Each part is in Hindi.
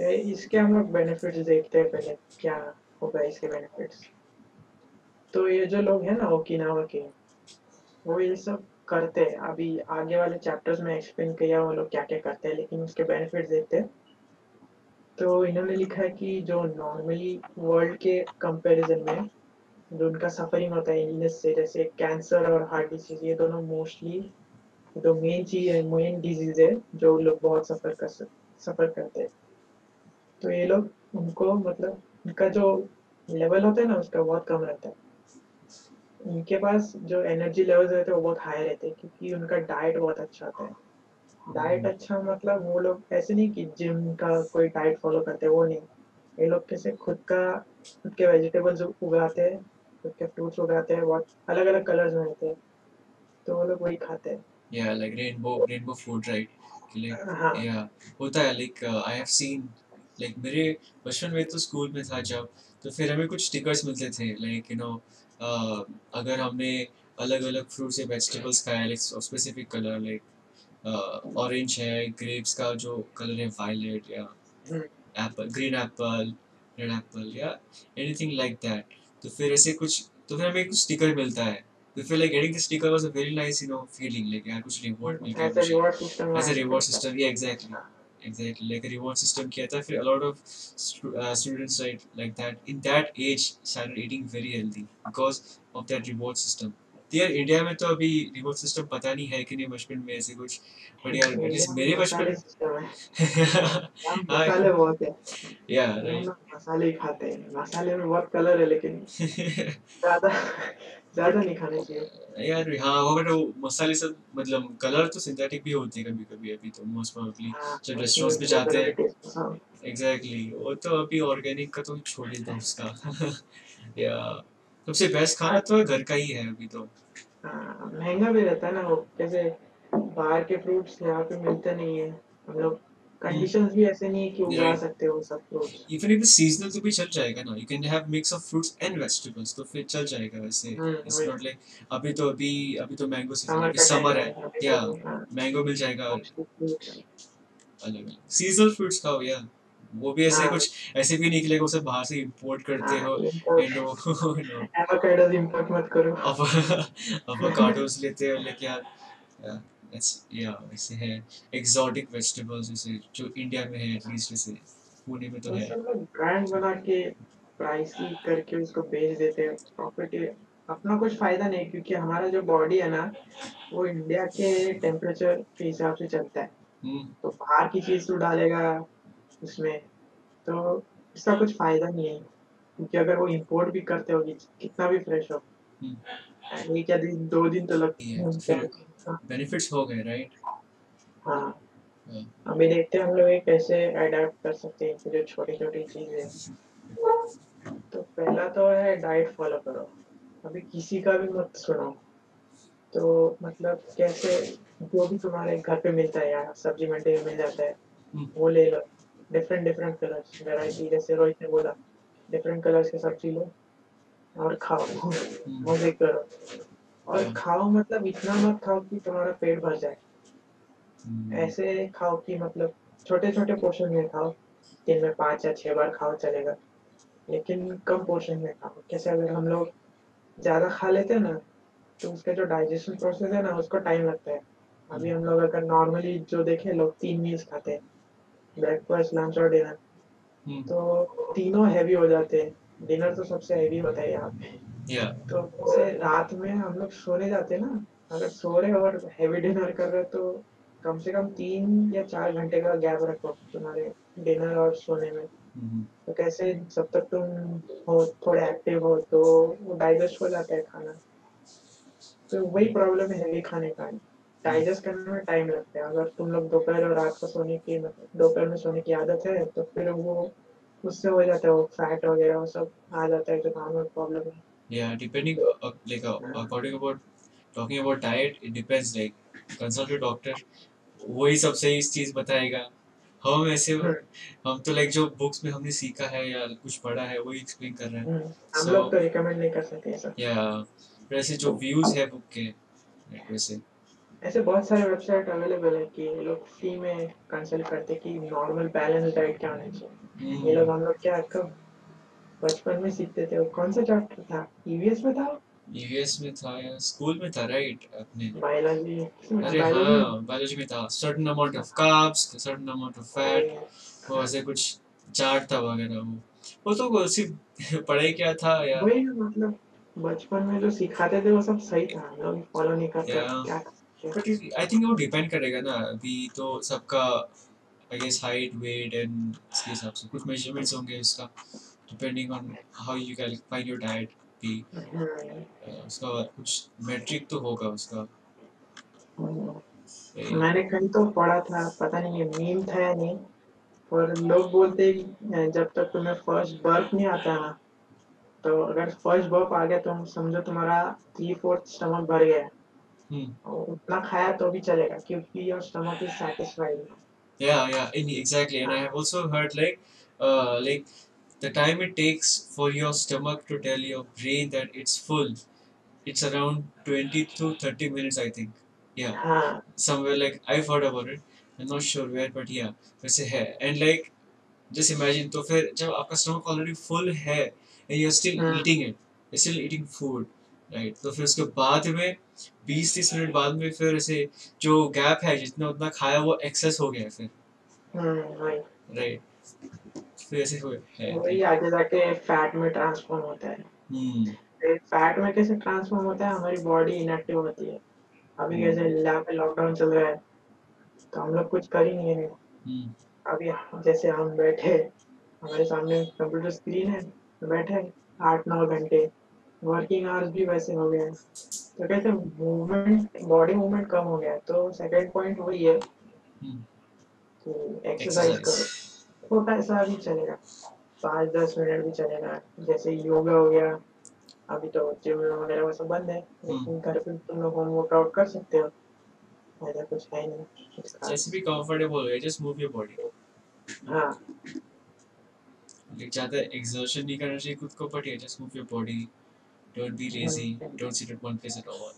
तो इसके हम लोग बेनिफिट्स देखते हैं पहले, क्या होगा इसके बेनिफिट्स तो ये जो लोग हैं ना, ओकिनावा के, वो ये सब करते हैं। अभी आगे वाले चैप्टर्स में एक्सप्लेन किया वो लोग क्या क्या करते हैं, लेकिन उसके बेनिफिट्स देखते हैं। तो इन्होंने लिखा है कि जो नॉर्मली वर्ल्ड के कंपैरिजन में, जो उनका सफरिंग होता है इलनेस से, जैसे कैंसर और हार्ट डिसीज ये दोनों मोस्टली जो मेन चीज़ है मेन डिज़ीज़ है, जो लोग बहुत सफ़र कर सफ़र करते हैं। तो ये लोग उनको मतलब उनका जो लेवल होता है ना उसका बहुत कम रहता है। उनके पास जो एनर्जी लेवल्स रहते हैं वो बहुत हाई रहते हैं क्योंकि उनका डाइट बहुत अच्छा होता है। डाइट अच्छा मतलब वो लोग ऐसे नहीं कि जिम का कोई डाइट फॉलो करते वो नहीं। ये लोग कैसे खुद का खुद के वेजिटेबल्स उगाते हैं खुद के फ्रूट्स उगाते हैं बहुत अलग अलग कलर्स में रहते हैं। तो वो लोग वही खाते हैं। Like rainbow rainbow food right? Like हाँ। होता है like uh, I have like मेरे बचपन में तो स्कूल में था जब तो फिर हमें कुछ स्टिकर्स मिलते थे like you know uh, अगर हमने अलग अलग फ्रूट्स या वेजिटेबल्स खाया like specific colour like orange है ग्रेप्स का जो कलर है वायलेट या apple green apple red apple या एनीथिंग लाइक दैट तो फिर ऐसे कुछ तो फिर हमें कुछ स्टिकर मिलता है। तो फिर like getting the sticker was a very nice you know feeling like यार कुछ रिवॉर्ड मिल गया ऐसा मुझे। Reward system as a reward system yeah exactly like a reward system किया था फिर a lot of stu- uh, students right like that in that age started eating very healthy because of that reward system तो यार इंडिया में तो अभी रिवॉर्ड सिस्टम पता नहीं है कि नहीं बचपन में ऐसे कुछ बट यार मेरे बचपन सिस्टम है हाँ है या राइट मसाले ही खाते हैं। मसाले में बहुत कलर है लेकिन ज़्यादा ज़्यादा नहीं खाने चाहिए। यार हाँ वो बट वो मसाले सब मतलब कलर तो सिंथेटिक भी होते हैं कभी कभी अभी तो मोस्ट प्रोबेबली हाँ जब रेस्टोरेंट्स में जाते हैं। के टेस्ट हाँ। एग्जैक्टली वो तो अभी ऑर्गेनिक का तो छोड़ ही दो उसका। या सबसे बेस्ट खाना तो घर का ही है अभी तो। हाँ, महँगा भी रहता है ना वो कैसे बाहर के फ्रूट्स यहाँ पे मिलते नहीं है। हम लोग कंडीशंस भी ऐसे नहीं है कि उगा Right. सकते हो सब फ्रूट्स इवन इफ़ सीजनल तो भी चल जाएगा ना you can have mix of fruits and vegetables तो फिर चल जाएगा वैसे। इट्स नॉट लाइक अभी तो अभी अभी तो मैंगो सीज़न का समर है। है या तो, हाँ, मैंगो मिल जाएगा है। अलग अलग। सीजनल फ्रूट्स खाओ या वो भी ऐसे हाँ। कुछ ऐसे भी निकलेगा उसे बाहर से इंपोर्ट करते हाँ, हो एंड वो एवोकाडोस import मत करो। अवोकाडोस लेते हो लेकिन यार या वैसे है एक्सोटिक वेजिटेबल्स जैसे जो इंडिया में है एटलीस्ट जैसे पुणे में तो है। ब्रांड बना के प्राइसी करके उसको बेच देते हैं प्रॉफिट अपना कुछ फ़ायदा नहीं क्योंकि हमारा जो बॉडी है ना वो इंडिया के टेम्परेचर के हिसाब से चलता है। हम्म। तो बाहर की चीज़ तो डालेगा उसमें तो इसका कुछ फ़ायदा नहीं है क्योंकि अगर वो इंपोर्ट भी करते होगी कितना भी फ्रेश हो। हम्म। एक या दिन दो दिन तो लगते हैं। बेनिफिट्स हो गए राइट हाँ। हाँ। अभी देखते हैं हम लोग ये कैसे अडेप्ट कर सकते हैं जो छोटी छोटी चीज़ें तो पहला तो है डाइट फॉलो करो। अभी किसी का भी मत सुनो। तो मतलब कैसे जो भी तुम्हारे घर पे मिलता है या सब्ज़ी मंडी में मिल जाता है हम्म। वो ले लो। डिफरेंट डिफरेंट कलर्स वेराइटी जैसे रोहित ने बोला डिफरेंट कलर्स की सब्ज़ी लो और खाओ। हम्म। मज़े करो। और हाँ। खाओ मतलब इतना मत खाओ कि तुम्हारा पेट भर जाए। हम्म। ऐसे खाओ कि मतलब छोटे छोटे पोर्शन में खाओ दिन में पाँच या छह बार खाओ चलेगा। लेकिन कम पोर्शन में खाओ। कैसे अगर हम लोग ज़्यादा खा लेते हैं ना तो उसका जो डाइजेशन प्रोसेस है ना उसको टाइम लगता है। अभी हम लोग अगर नॉर्मली जो देखें लोग तीन मील्स खाते हैं। ब्रेकफास्ट लंच और डिनर हम्म। तो तीनों हैवी हो जाते हैं। डिनर तो सबसे हैवी होता है यहाँ पे। तो जैसे रात में हम लोग सोने जाते हैं ना अगर सो रहे और हैवी डिनर कर रहे तो कम से कम तीन या चार घंटे का गैप रखो तुम्हारे डिनर और सोने में। हम्म तो कैसे जब तक तुम हो थोड़े एक्टिव हो तो वो डाइजेस्ट हो जाता है खाना। तो वही प्रॉब्लम है हैवी खाने का। डाइजेस्ट करने में टाइम लगता है। अगर तुम लोग दोपहर और रात को सोने की दोपहर में सोने की आदत है तो फिर वो उससे हो जाता है वो फैट वगैरह वो सब आ जाता है जो नॉर्मल प्रॉब्लम है। Yeah, depending, uh, like uh, according about talking about diet, it depends. Like consult a doctor. वही सबसे इस चीज़ बताएगा। हम ऐसे हम तो लाइक जो बुक्स में हमने सीखा है या कुछ पढ़ा है वही एक्सप्लेन कर रहे हैं। हम्म, हम So- लोग तो रिकमेंड नहीं कर सकते ऐसा। या वैसे जो व्यूज़ है बुक के वैसे। ऐसे बहुत सारे वेबसाइट अवेलेबल है कि ये लोग फ्री में कंसल्ट करते कि नॉर्मल बैलेंस डाइट क्या होना चाहिए। ये लोग हम्म हम लोग क्या कब बचपन में सीखते थे। वो कौन सा चैप्टर था? ईवीएस में था? यूएस में था या स्कूल में था राइट अपने। बायोलॉजी अरे हाँ बायोलॉजी में। था। Certain amount of carbs certain amount of fat वो ऐसे कुछ चार्ट था वगैरह वो। वो तो सिर्फ़ पढ़ाई क्या था या वही मतलब बचपन में जो सिखाते थे वो सब सही था। हम लोग फॉलो नहीं करते। क्या बट आई थिंक वो डिपेंड करेगा ना। अभी तो सबका I guess height weight and इसके हिसाब से कुछ मेजरमेंट्स होंगे उसका। Depending on how you can find your diet भी हम्म, उसका कुछ मेट्रिक तो होगा उसका। मैंने कहीं तो पढ़ा था पता नहीं ये मीम था या नहीं पर लोग बोलते हैं जब तक तुम्हें फ़र्स्ट बर्फ़ नहीं आता ना तो अगर फ़र्स्ट बर्फ़ आ गया तो समझो तुम्हारा थ्री फोर्थ स्टमक भर गया है। हम्म। उतना खाया तो भी चलेगा क्योंकि your stomach is satisfied Yeah, yeah, in, exactly. And I have also heard like, uh, like the time it takes for your stomach to tell your brain that it's full, it's around 20 to 30 minutes, I think. Yeah, हाँ somewhere like I've heard about it. I'm not sure where, but yeah, वैसे है. And like, just imagine, तो फिर जब आपका stomach already full है, and you're still हाँ। eating it, you're still eating food, right? तो फिर उसके बाद में 20-30 मिनट बाद में फिर ऐसे जो गैप है जितना उतना खाया वो एक्सेस हो गया है फिर हम्म, वही राइट फिर ऐसे हो वही आगे जाके फैट में ट्रांसफॉर्म होता है। हम्म। फैट में कैसे ट्रांसफॉर्म होता है? हमारी बॉडी इनएक्टिव होती है। अभी कैसे लैब में लॉकडाउन चल रहा है तो हम लोग कुछ कर ही नहीं रहे। हम्म। अभी जैसे हम बैठे हमारे सामने कंप्यूटर स्क्रीन है बैठे आठ नौ घंटे। वर्किंग आवर्स भी वैसे हो गए हैं। तो कैसे मूवमेंट बॉडी मूवमेंट कम हो गया है तो सेकंड पॉइंट वही है। हम्म। एक्सरसाइज एक्सरसाइज करो। छोटा ऐसा भी चलेगा। पाँच दस मिनट भी चलेगा। जैसे योगा हो गया अभी तो जिम वगैरह वो सब बंद है। लेकिन घर पे तुम लोग होम वर्कआउट कर सकते हो। ऐसा कुछ है नहीं। जैसे भी कंफर्टेबल है जस्ट मूव योर बॉडी हाँ। लाइक ज़्यादा एक्सर्शन नहीं करना चाहिए खुद को बट ये just move your body don't be lazy don't sit at one place at all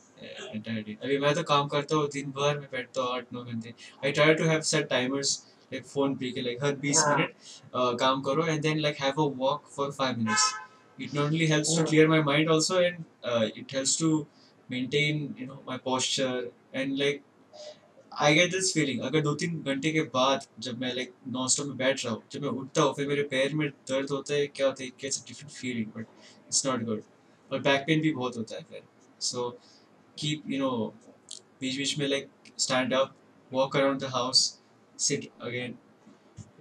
entire day अभी मैं तो काम करता हूँ दिन भर मैं बैठता हूँ आठ नौ घंटे। I try to have set timers like phone पे के लाइक हर 20 हाँ। मिनट uh, काम करो and then like have a walk for 5 minutes it not only helps to Hmm. clear my mind also and uh, it helps to maintain you know my posture and like I get this feeling अगर दो तीन घंटे के बाद जब मैं लाइक नॉन स्टॉप में बैठ रहा हूँ जब मैं उठता हूँ फिर मेरे पैर में दर्द होता है क्या होता है कैसे different feeling but it's not good और बैक पेन भी बहुत होता है फिर सो कीप यू नो बीच बीच में like stand up walk around the house sit again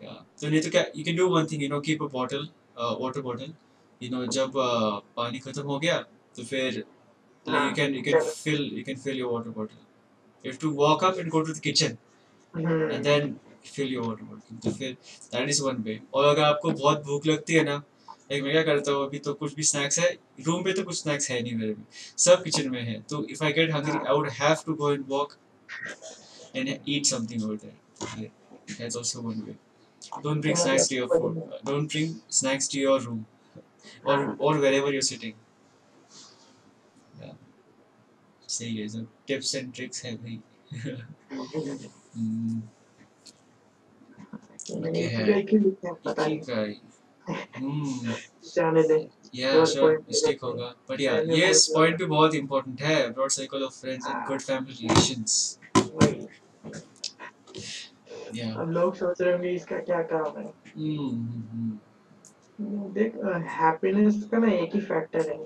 या तो नहीं तो क्या you can do one thing you know keep a bottle water bottle you know जब uh, पानी खत्म हो गया तो फिर like you can you can fill you can fill your water bottle. You have to walk up and go to the kitchen. and hmm, then fill your water bottle. तो फिर that is one way. और अगर आपको बहुत भूख लगती है ना लाइक मैं क्या करता हूँ अभी तो कुछ भी स्नैक्स है रूम पे तो कुछ स्नैक्स है नहीं मेरे में। सब किचन में है। तो if I get hungry I would have to go and walk and eat something over there that's also one way don't bring snacks to your food don't bring snacks to your room or or wherever you're sitting yeah सही है सब टिप्स एंड ट्रिक्स है भाई हम्म, है। है, है हम्म बट या मैंने ये पॉइंट भी बहुत इंपॉर्टेंट है broad circle of friends and good family relations अब लोग सोच रहे होंगे इसका क्या काम है। हम्म देख हैप्पीनेस का ना एक ही फैक्टर है।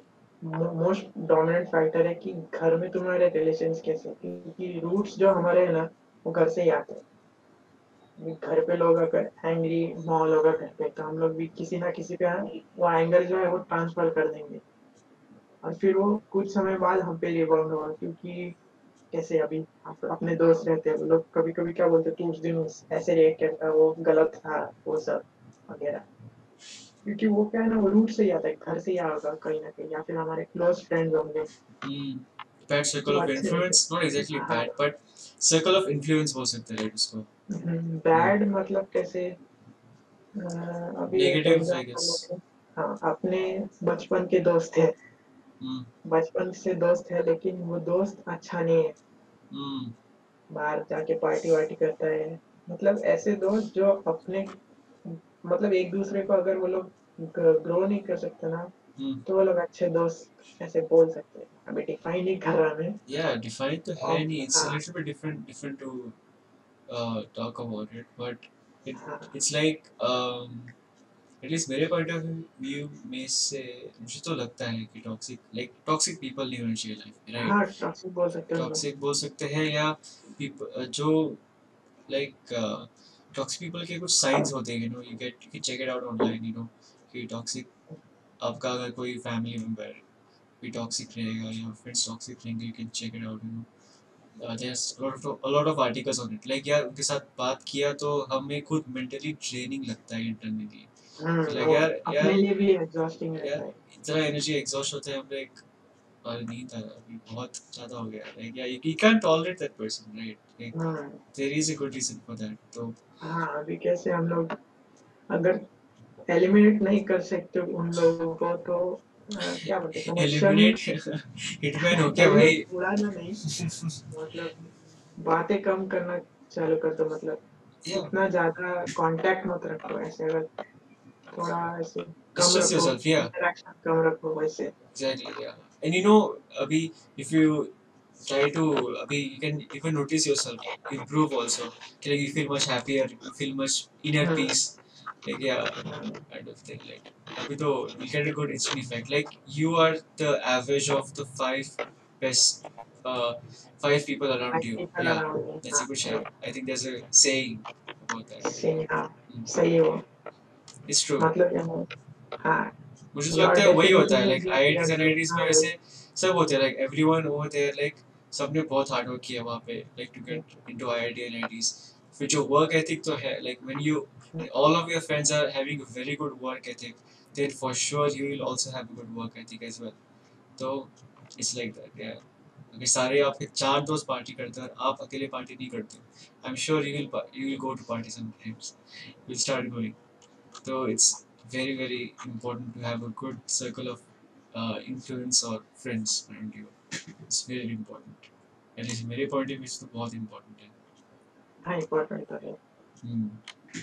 मोस्ट डोमिनेंट फैक्टर है कि घर में तुम्हारे रिलेशंस कैसे क्योंकि रूट्स जो हमारे हैं ना वो घर से ही आते हैं। घर पे लोग अगर एंग्री माहौल होगा घर पे तो हम लोग भी किसी ना किसी पे वो एंगर जो है वो ट्रांसफ़र कर देंगे। और फिर वो कुछ समय बाद हम पे रिबाउंड होगा क्योंकि कैसे अभी आप अपने दोस्त रहते हैं वो लोग कभी कभी क्या बोलते तू उस दिन ऐसे रिएक्ट करता वो गलत था वो सब वगैरह। क्योंकि वो क्या है ना वो रूट से ही आता है घर से ही आएगा कहीं ना कहीं या फिर हमारे क्लोज फ्रेंड्स होंगे। हम्म bad circle of influence not exactly हाँ। Bad but circle of influence बोल सकते हैं उसको बैड मतलब कैसे? I example guess. है, हाँ अपने बचपन के दोस्त है। हम्म बचपन से दोस्त है लेकिन वो दोस्त अच्छा नहीं है। हम्म। बाहर जाके पार्टी वार्टी करता है। मतलब ऐसे दोस्त जो अपने मतलब एक दूसरे को अगर वो लोग ग्रो नहीं कर सकते ना हम्म। तो वो लोग अच्छे दोस्त ऐसे बोल सकते हैं। अभी डिफाइन नहीं कर रहा मैं। Yeah define तो है नहीं। It's a हाँ। little bit different different to uh, talk about it but least मेरे point of view में से मुझे तो लगता है कि टॉक्सिक लाइक टॉक्सिक पीपल नहीं होने चाहिए लाइफ में राइट हाँ टॉक्सिक बोल सकते हो। टॉक्सिक बोल सकते हैं या जो लाइक टॉक्सिक पीपल के कुछ साइंस होते हैं you know you get you check it out online you know कि टॉक्सिक आपका अगर कोई फैमिली मेंबर भी टॉक्सिक रहेगा या फ्रेंड्स टॉक्सिक रहेंगे you can check it out you know lot of articles on it. Like यार उनके साथ बात किया तो हमें खुद मेंटली ट्रेनिंग लगता है इंटरनली हम्म, यार- अपने लिए भी एग्जॉस्टिंग रहता है। इतना एनर्जी एग्जॉस्ट होता है हम लाइक और नहीं था अभी बहुत ज़्यादा हो गया लाइक या you can tolerate that person right like there is a good reason for that तो हाँ अभी कैसे हम लोग अगर एलिमिनेट नहीं कर सकते उन लोगों को तो क्या बोलते हैं एलिमिनेट हिटमैन हो क्या भाई? Eliminate उड़ाना नहीं। मतलब बातें कम करना चालू कर दो मतलब इतना ज़्यादा कांटेक्ट मत रखो ऐसे अगर थोड़ा distress yourself yeah. exactly yeah. And you know abhi if you try to abhi you can even notice yourself improve also. Like you feel much happier you feel much inner peace. Like yeah kind of thing like abhi to you get a good instant effect. Like you are the average of the five best uh, five people around five you. people yeah around that's a good share i think there's a saying about that. Yeah. mm. It's true. मतलब है। मुझे तो लगता है वही होता है like is I your- and में हाँ, वैसे सब होते हैं like everyone over there like सबने बहुत हार्ड वर्क किया वहाँ पे like to get into IIT and IITs फिर जो वर्क एथिक तो है like when you all of your friends are having a very good work ethic then for sure you will also have a good work ethic as well तो इट्स लाइक दैट या अगर सारे आपके चार दोस्त पार्टी करते हैं और आप अकेले पार्टी नहीं करते I am sure you will you will go to party sometimes you will start going तो it's very very important to have a good circle of uh, influence or friends around you it's very important at least मेरे point of view से तो बहुत important है हाँ इम्पोर्टेंट तो है hmm.